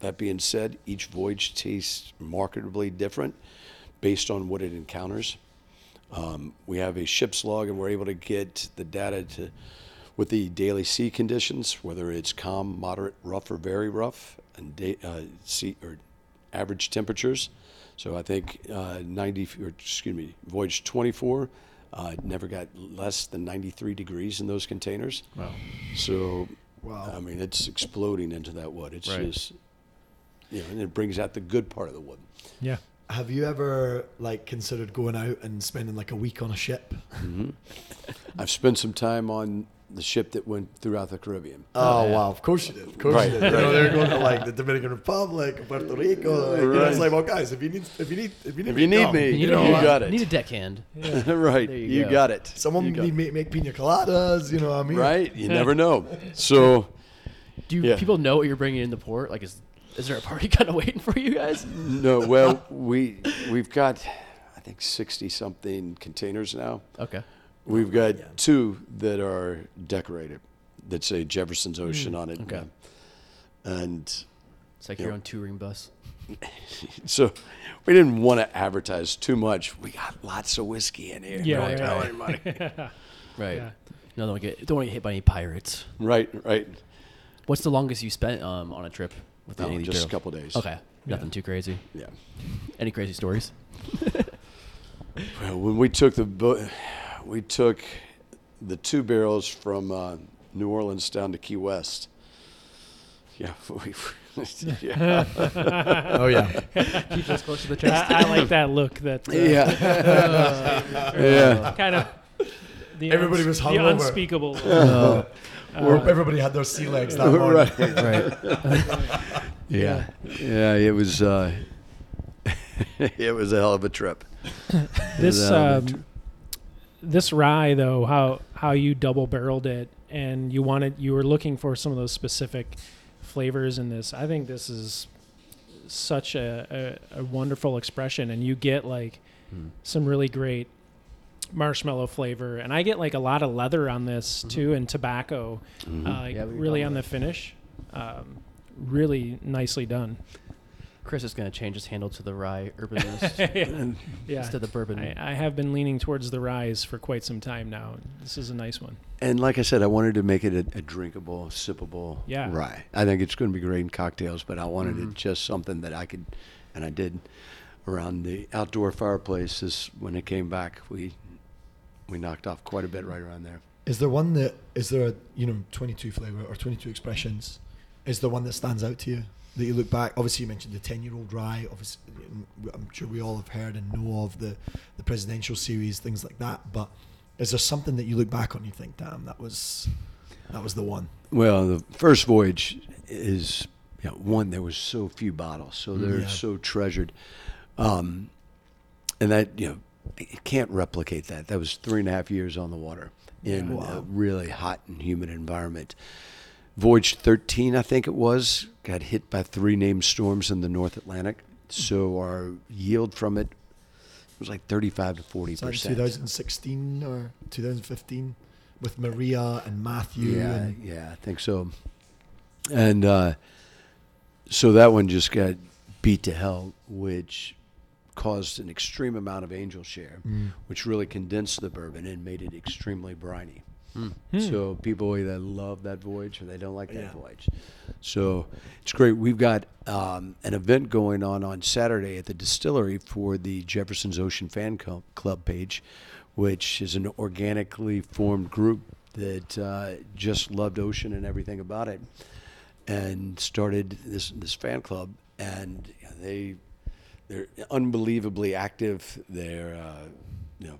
That being said, each voyage tastes markedly different based on what it encounters. Um, we have a ship's log, and we're able to get the data to with the daily sea conditions, whether it's calm, moderate, rough, or very rough, and day, uh, sea or average temperatures. So I think uh, 90, or excuse me, voyage 24 uh, never got less than 93 degrees in those containers. Wow. So, Wow. I mean, it's exploding into that wood. It's Right. just, you know, and it brings out the good part of the wood. Yeah. Have you ever like considered going out and spending like a week on a ship? [LAUGHS] I've spent some time on the ship that went throughout the Caribbean. Oh, oh, yeah. wow! Of course you did. Of course Right, you did. You know, they're going to like the Dominican Republic, Puerto Rico. Like, you know, it's like, well, guys, if you need, if you need, if you need, If me you to need come, me, You, you need, know, a, you you got it. need a deckhand. [LAUGHS] right. There you You, go. got it. Someone You got need it. make, make pina coladas. You know what I mean? Right? You never [LAUGHS] know. So, Do you, Yeah. people know what you're bringing in the port? Like, is is there a party [LAUGHS] kind of waiting for you guys? no, well, we we've got I think 60 something containers now. Okay. We've got two that are decorated that say Jefferson's Ocean on it. okay. And It's like Yeah. your own touring bus. [LAUGHS] so we didn't want to advertise too much. We got lots of whiskey in here. Yeah, Don't right. tell anybody. Right. [LAUGHS] Yeah. No, don't get don't want to get hit by any pirates. right, right. What's the longest you spent um, on a trip with No, any just a barrels? couple days. Okay. Nothing too crazy. Yeah. Any crazy stories? [LAUGHS] Well, when we took the bo- we took the two barrels from uh, New Orleans down to Key West. Yeah, [LAUGHS] we, yeah, [LAUGHS] Oh yeah. Keep us close to the [LAUGHS] I, chest. I like that look. That uh, yeah, yeah. kind of. The Everybody uns- was the hungover. unspeakable. Oh, Where everybody had their sea legs that morning. right. right. Yeah, yeah. It was uh, it was a hell of a trip. this It a hell um, this rye though, how how you double barreled it, and you wanted you were looking for some of those specific flavors in this. I think this is such a, a, a wonderful expression, and you get like Hmm. some really great marshmallow flavor, and I get like a lot of leather on this too, and tobacco, Mhm. uh, Mm-hmm. Yeah, really talking on the finish. Um, really nicely done. Chris is going to change his handle to the rye [LAUGHS] urbanist yeah. yeah. instead of the bourbon. I, I have been leaning towards the rise for quite some time now. This is a nice one. And like I said, I wanted to make it a, a drinkable, sippable Yeah. rye. I think it's going to be great in cocktails, but I wanted Mhm. it just something that I could, and I did, around the outdoor fireplace. Is when it came back, we we knocked off quite a bit right around there. Is there one that is there a you know twenty two flavor or twenty two expressions? is the one that stands out to you? That you look back. Obviously, you mentioned the ten-year-old rye. Obviously, I'm sure we all have heard and know of the the presidential series, things like that. But is there something that you look back on and you think, damn, that was that was the one? Well, the first voyage is you know, one. There was so few bottles, so they're Yeah. so treasured, um, and that you know, you can't replicate that. That was three and a half years on the water in Yeah. a really hot and humid environment. Voyage 13, I think it was, got hit by three named storms in the North Atlantic. So our yield from it was like 35 to 40 Was that percent. 2016 or 2015 with Maria and Matthew? Yeah, and, yeah, I think so. And uh, so that one just got beat to hell, which caused an extreme amount of angel share, Mm. which really condensed the bourbon and made it extremely briny. Hmm. So people either love that voyage or they don't like that Yeah. voyage. So it's great. We've got um, an event going on on Saturday at the distillery for the Jefferson's Ocean Fan Club page, which is an organically formed group that uh, just loved ocean and everything about it, and started this this fan club. And they they're unbelievably active. They're uh, you know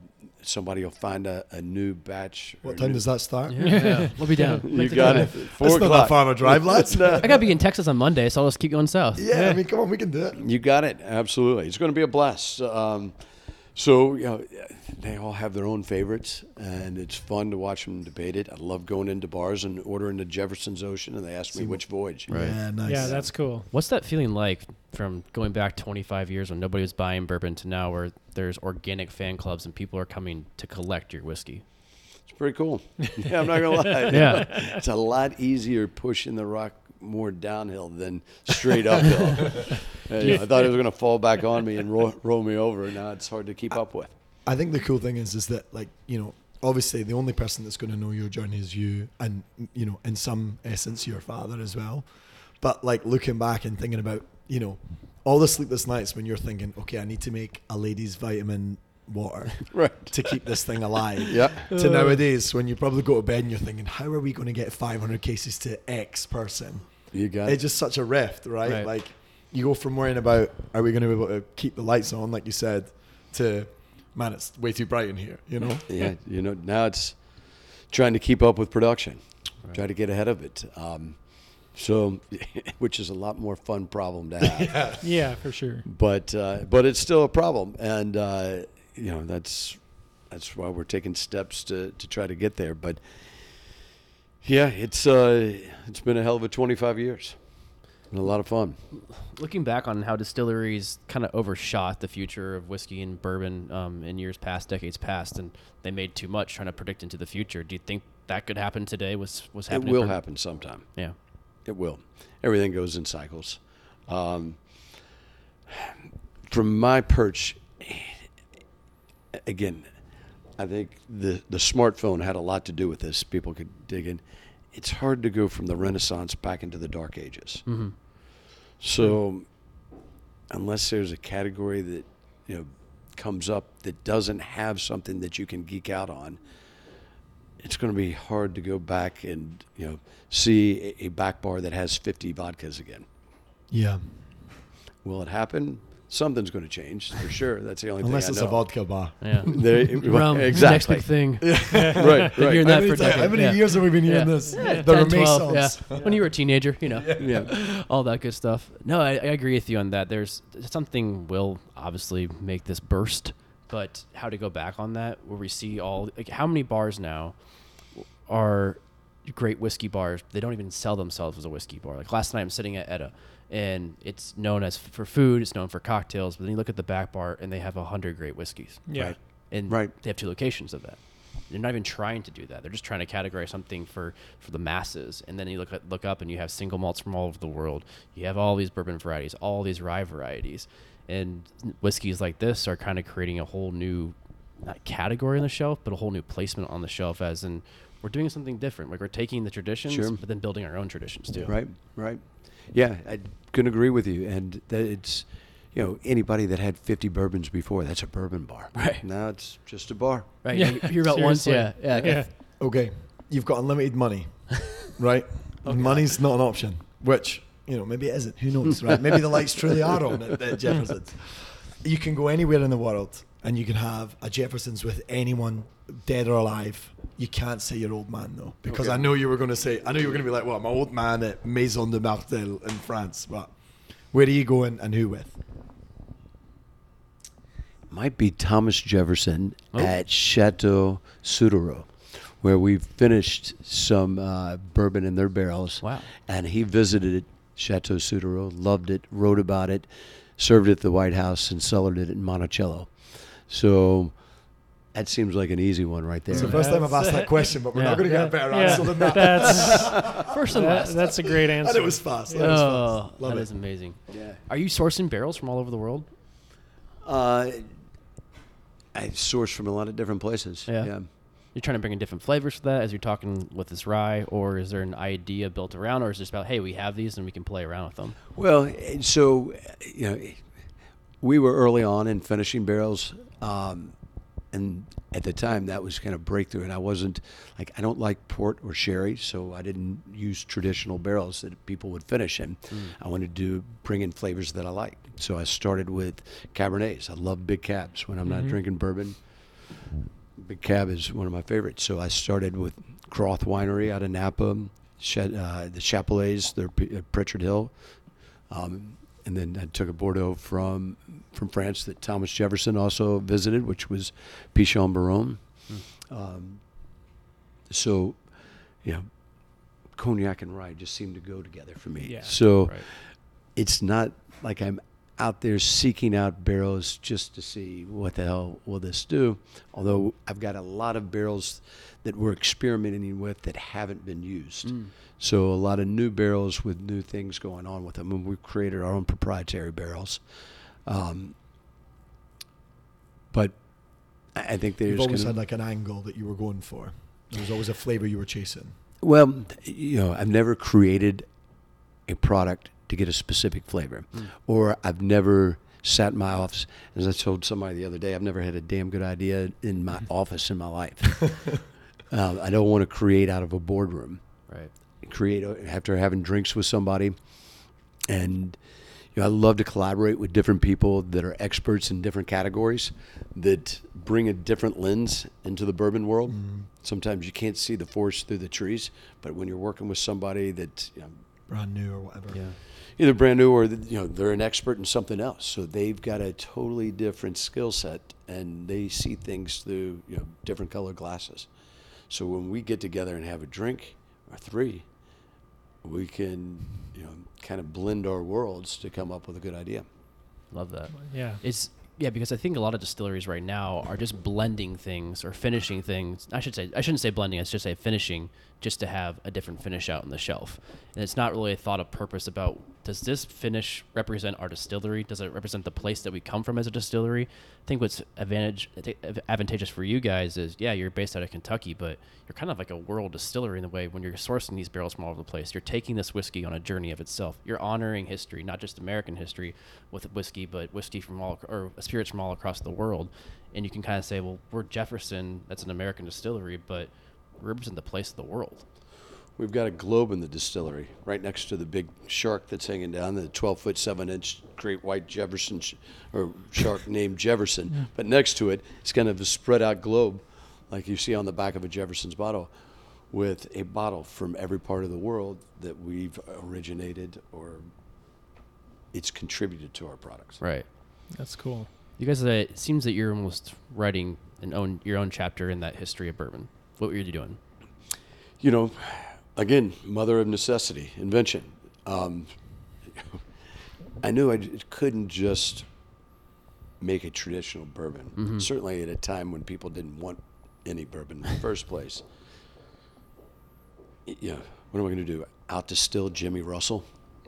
somebody will find a, a new batch. What time new- does that start? Yeah, yeah. we'll be down. You Make the got it. Four That's not o'clock. that far of a drive, [LAUGHS] lads. No. I gotta be in Texas on Monday, so I'll just keep going south. Yeah, I mean, come on, we can do it. You got it. Absolutely. It's going to be a blast. Um, so, you know, they all have their own favorites, and it's fun to watch them debate it. I love going into bars and ordering the Jefferson's Ocean, and they ask me which voyage. Right. Yeah, nice. Yeah, that's cool. What's that feeling like from going back 25 years when nobody was buying bourbon to now where there's organic fan clubs and people are coming to collect your whiskey? It's pretty cool. [LAUGHS] Yeah, I'm not going to lie. [LAUGHS] Yeah. It's a lot easier pushing the rock more downhill than straight uphill. [LAUGHS] And, you know, I thought it was going to fall back on me and roll, roll me over, and now it's hard to keep up with. I think the cool thing is, is that like you know, obviously the only person that's going to know your journey is you, and you know, in some essence, your father as well. But like looking back and thinking about, you know, all the sleepless nights when you're thinking, okay, I need to make a lady's vitamin water [LAUGHS] Right. to keep this thing alive. [LAUGHS] Yeah. To nowadays, when you probably go to bed and you're thinking, how are we going to get 500 cases to X person? You got It's it. just such a rift, right? Right. Like you go from worrying about are we going to be able to keep the lights on, like you said, to man, it's way too bright in here. You know? yeah, you know, now it's trying to keep up with production, try to get ahead of it. Um, so, [LAUGHS] which is a lot more fun problem to have. Yeah, for sure. But uh, but it's still a problem, and uh, you know that's that's why we're taking steps to to try to get there. But yeah, it's uh, it's been a hell of a 25 years, and a lot of fun. Looking back on how distilleries kind of overshot the future of whiskey and bourbon um, in years past, decades past, and they made too much trying to predict into the future. Do you think that could happen today? Was was happening? It will happen sometime. Yeah. It will. Everything goes in cycles. Um, from my perch, again, I think the the smartphone had a lot to do with this. People could dig in. It's hard to go from the Renaissance back into the Dark Ages. Mm-hmm. So, unless there's a category that you know comes up that doesn't have something that you can geek out on, it's going to be hard to go back and you know see a, a back bar that has 50 vodkas again. Yeah. Will it happen? Something's going to change for sure. That's the only Unless thing it's I a know. vodka bar. Yeah. [LAUGHS] There, Rum, exactly. Next big thing. [LAUGHS] right, Been hearing right. that how many, for ti- how many yeah. years have we been hearing Yeah. this? Yeah, the 10, 12, Renaissance. yeah. When you were a teenager, you know. Yeah. [LAUGHS] all that good stuff. No, I, I agree with you on that. There's something will obviously make this burst, but how to go back on that, where we see all like how many bars now are great whiskey bars? They don't even sell themselves as a whiskey bar. Like last night, I'm sitting at Etta, and it's known as for food, it's known for cocktails, but then you look at the back bar, and they have a hundred great whiskeys, Yeah. Right. and Right. they have two locations of that. They're not even trying to do that. They're just trying to categorize something for, for the masses. And then you look at, look up and you have single malts from all over the world. You have all these bourbon varieties, all these rye varieties, and whiskeys like this are kind of creating a whole new not category on the shelf, but a whole new placement on the shelf. As in, we're doing something different. Like we're taking the traditions, Sure. but then building our own traditions too. Right, right. Yeah, I couldn't agree with you. And that it's, you know, anybody that had 50 bourbons before, that's a bourbon bar. Right. Now it's just a bar. Right. Yeah, You hear about once, yeah, yeah, okay. Yeah. Okay, you've got unlimited money, [LAUGHS] right? Money's not an option. which you know maybe it isn't. Who knows, right? Maybe the lights truly are on at, at Jefferson's. You can go anywhere in the world and you can have a Jefferson's with anyone, dead or alive. You can't say your old man though, because Okay. I know you were going to say. I know you were going to be like, "Well, my old man at Maison de Martell in France." But where are you going and who with? Might be Thomas Jefferson Oh. at Chateau Suduiraut, where we finished some uh, bourbon in their barrels. Wow. And he visited Chateau Suduiraut, loved it, wrote about it, served it at the White House, and cellared it in Monticello. So that seems like an easy one right there. It's the first time I've asked that [LAUGHS] question, but we're Yeah. not going to get a better Yeah, answer than that. that's First and that- last. that's a great answer. and it was fast. That was oh, fast. Love that it. is amazing. Yeah. Are you sourcing barrels from all over the world? Uh, I source from a lot of different places. Yeah. yeah. You're trying to bring in different flavors to that as you're talking with this rye, or is there an idea built around, or is it just about hey, we have these and we can play around with them? Well, so you know, we were early on in finishing barrels, um, and at the time that was kind of breakthrough. And I wasn't like I don't like port or sherry, so I didn't use traditional barrels that people would finish in. I wanted to bring in flavors that I liked. So I started with Cabernets. I love big cabs when I'm not drinking bourbon. Big Cab is one of my favorites. So I started with Groth Winery out of Napa, uh, the Chappellets, they're P- uh, Pritchard Hill, um, and then I took a Bordeaux from from France that Thomas Jefferson also visited, which was Pichon Baron. Um, so, know, cognac and rye just seem to go together for me. Yeah. So Right. it's not like I'm out there seeking out barrels just to see what the hell will this do. Although I've got a lot of barrels that we're experimenting with that haven't been used. So a lot of new barrels with new things going on with them, and we've created our own proprietary barrels. Um, but I I think there's You've always gonna- had like an angle that you were going for. There was always a flavor you were chasing. Well, you know, I've never created a product to get a specific flavor, hmm. or I've never sat in my office. As I told somebody the other day, I've never had a damn good idea in my [LAUGHS] office in my life. um, [LAUGHS] I don't want to create out of a boardroom. Right. Create uh, after having drinks with somebody, and you know, I love to collaborate with different people that are experts in different categories that bring a different lens into the bourbon world. Mm-hmm. Sometimes you can't see the forest through the trees, but when you're working with somebody that you know, Brand new or whatever. Yeah. Either brand new or you know they're an expert in something else, so they've got a totally different skill set and they see things through you know different colored glasses. So when we get together and have a drink or three, we can you know kind of blend our worlds to come up with a good idea. Love that. Yeah. It's yeah, because I think a lot of distilleries right now are just blending things or finishing things. I should say I shouldn't say blending. I should say finishing, just to have a different finish out on the shelf. And it's not really a thought of purpose about does this finish represent our distillery? Does it represent the place that we come from as a distillery? I think what's advantage advantageous for you guys is yeah, you're based out of Kentucky, but you're kind of like a world distillery in the way when you're sourcing these barrels from all over the place. You're taking this whiskey on a journey of itself. You're honoring history, not just American history with whiskey, but whiskey from all or spirits from all across the world. And you can kind of say, well, we're Jefferson. That's an American distillery, but we represent the place of the world. We've got a globe in the distillery right next to the big shark that's hanging down, the 12 foot 7 inch great white Jefferson sh- or shark [LAUGHS] named Jefferson. But next to it, it's kind of a spread out globe like you see on the back of a Jefferson's bottle with a bottle from every part of the world that we've originated or it's contributed to our products. Right. That's cool. You guys, uh, it seems that you're almost writing an own your own chapter in that history of bourbon. What were you doing? you know, again, mother of necessity, invention. Um, I knew I couldn't just make a traditional bourbon. Certainly at a time when people didn't want any bourbon in the first place. Yeah, what am I going to do? Out distill Jimmy Russell?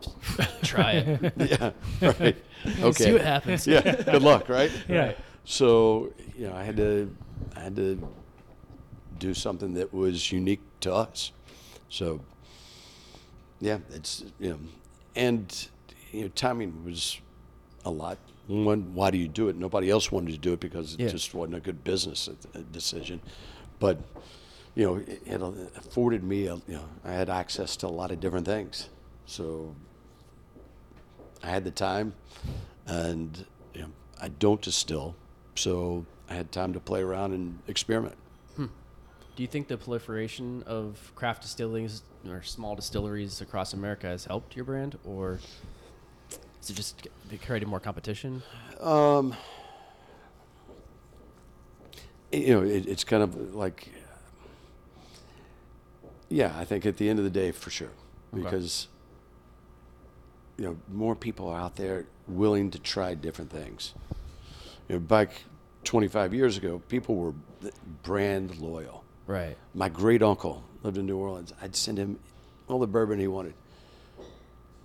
[LAUGHS] Try it. [LAUGHS] yeah, right. [LAUGHS] Okay. See what happens. yeah, good luck, right? Yeah. So you know, I had to, I had to do something that was unique to us. So yeah, it's you know, and you know, timing was a lot. One, why do you do it? Nobody else wanted to do it because it Yeah. just wasn't a good business uh, decision. But you know, it, it afforded me, a, you know, I had access to a lot of different things. So I had the time, and you know, I don't distill, so I had time to play around and experiment. Do you think the proliferation of craft distilleries or small distilleries across America has helped your brand, or is it just created more competition? Um, you know, it, it's kind of like, yeah, I think at the end of the day, for sure, Okay. because you know more people are out there willing to try different things. You know, back 25 years ago, people were brand loyal. Right. My great uncle lived in New Orleans. I'd send him all the bourbon he wanted.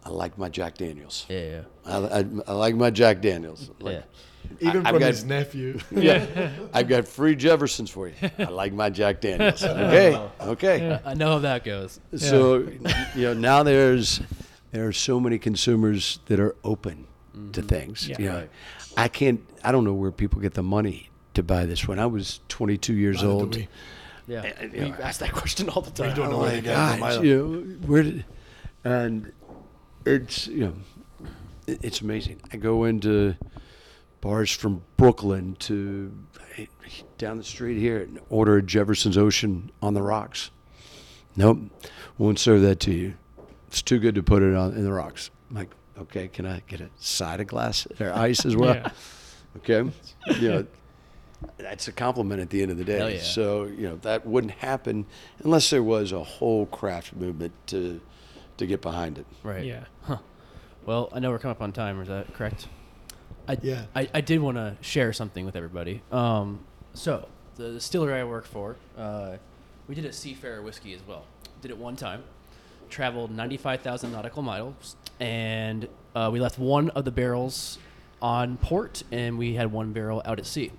I like my Jack Daniels. Yeah. yeah. I, I, I like my Jack Daniels. Like, Yeah. Even I've from got- his nephew. [LAUGHS] yeah, I've got free Jeffersons for you. I like my Jack Daniels. [LAUGHS] Okay, okay. I know how that goes. So you know now there's there are so many consumers that are open to mm-hmm. things. Yeah. You know, Right. I can't. I don't know where people get the money to buy this. When I was 22 years Neither old, we. Yeah. And, you we know, ask that question all the time. don't know oh where my they get them gosh, either. you know, where did, and it's you know, it- it's amazing. I go into bars from Brooklyn to down the street here and order a Jefferson's Ocean on the rocks. Nope, won't serve that to you. It's too good to put it on in the rocks. I'm like, okay, can I get a side of glass or ice as [LAUGHS] well? Yeah. Okay, you know, that's a compliment at the end of the day. Yeah. So you know that wouldn't happen unless there was a whole craft movement to to get behind it. Right. Yeah. Well, I know we're coming up on time. Is that correct? I, Yeah. I, I did want to share something with everybody. Um, so the distillery I work for, uh, we did a Seafarer whiskey as well. Did it one time. Traveled 95,000 nautical miles, and uh, we left one of the barrels on port, and we had one barrel out at sea.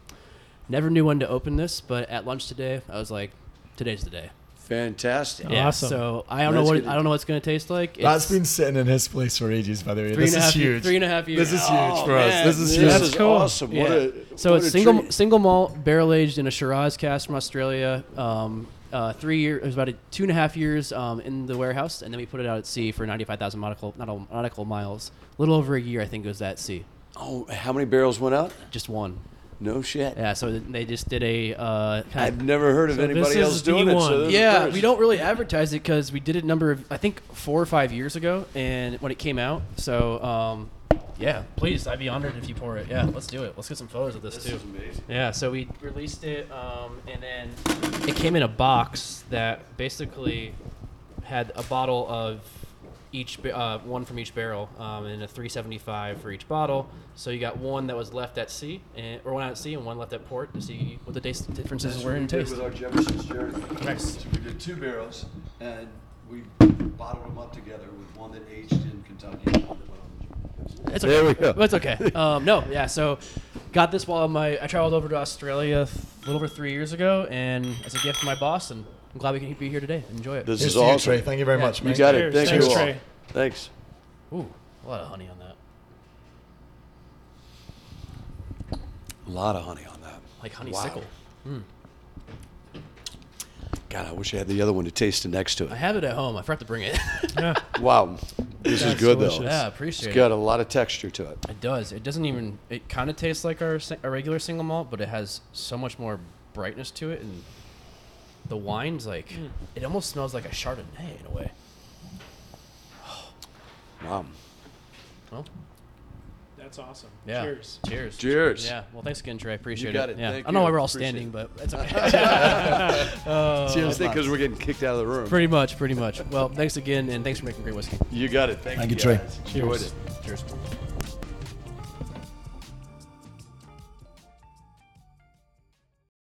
Never knew when to open this, but at lunch today, I was like, "Today's the day." Fantastic. Yeah. Awesome. So I don't know what good. I don't know what it's gonna taste like. That's It's been sitting in his place for ages, by the way. three This and is half ye- huge. Three and a half years. This is huge Oh, for us. This is this huge. That's is cool. awesome. What Yeah. a, So what it's a single treat. single malt, barrel aged in a Shiraz cask from Australia. Um, uh, three years, it was about a, two and a half years um, in the warehouse, and then we put it out at sea for ninety five thousand nautical nautical nautical miles. A little over a year, I think, it was at sea. Oh, how many barrels went out? Just one. No shit. Yeah. So they just did a. Uh, I've of. never heard of So anybody else doing it. D1. So Yeah, we don't really advertise it because we did it a number of, I think, four or five years ago, and when it came out. So, um, yeah, please, I'd be honored if you pour it. Yeah, let's do it. Let's get some photos of this, This too. is amazing. Yeah, so we released it, um, and then it came in a box that basically had a bottle of each, uh, one from each barrel, um, and a 375 for each bottle. So you got one that was left at sea, and, or one out at sea, and one left at port to see what the taste differences That's were what in we did taste. with our Jefferson's journey. Nice. So we did two barrels, and we bottled them up together with one that aged in Kentucky and one that went on the Jefferson's. It's okay. There we go. That's okay. Um, no, yeah. So, got this while my I traveled over to Australia a little over three years ago, and as a gift from my boss, and I'm glad we can be here today. Enjoy it. This Here's is to you. Trey. Thank you very Yeah, much, You man. got it. Thank Thanks, you all. Trey. Thanks. Ooh, a lot of honey on that. A lot of honey on that. Like honeysuckle. Mm. God, I wish I had the other one to taste it next to it. I have it at home. I forgot to bring it. [LAUGHS] Yeah. Wow, this is good delicious. though. yeah, appreciate It's appreciate got a lot of texture to it. It does. It doesn't even. It kind of tastes like our si- our regular single malt, but it has so much more brightness to it, and the wine's like. It almost smells like a Chardonnay in a way. Wow. Well, That's awesome. yeah. Cheers. Cheers. Cheers. Yeah. Well, thanks again, Trey. Appreciate got it. it. Yeah. Thank I don't know why we're all Appreciate standing, it. but it's [LAUGHS] okay. Uh, Cheers. I because we're getting kicked out of the room. pretty much. Pretty much. Well, thanks again, and thanks for making great whiskey. You got it. Thank, Thank you, you, Trey. guys. Enjoyed it. Cheers.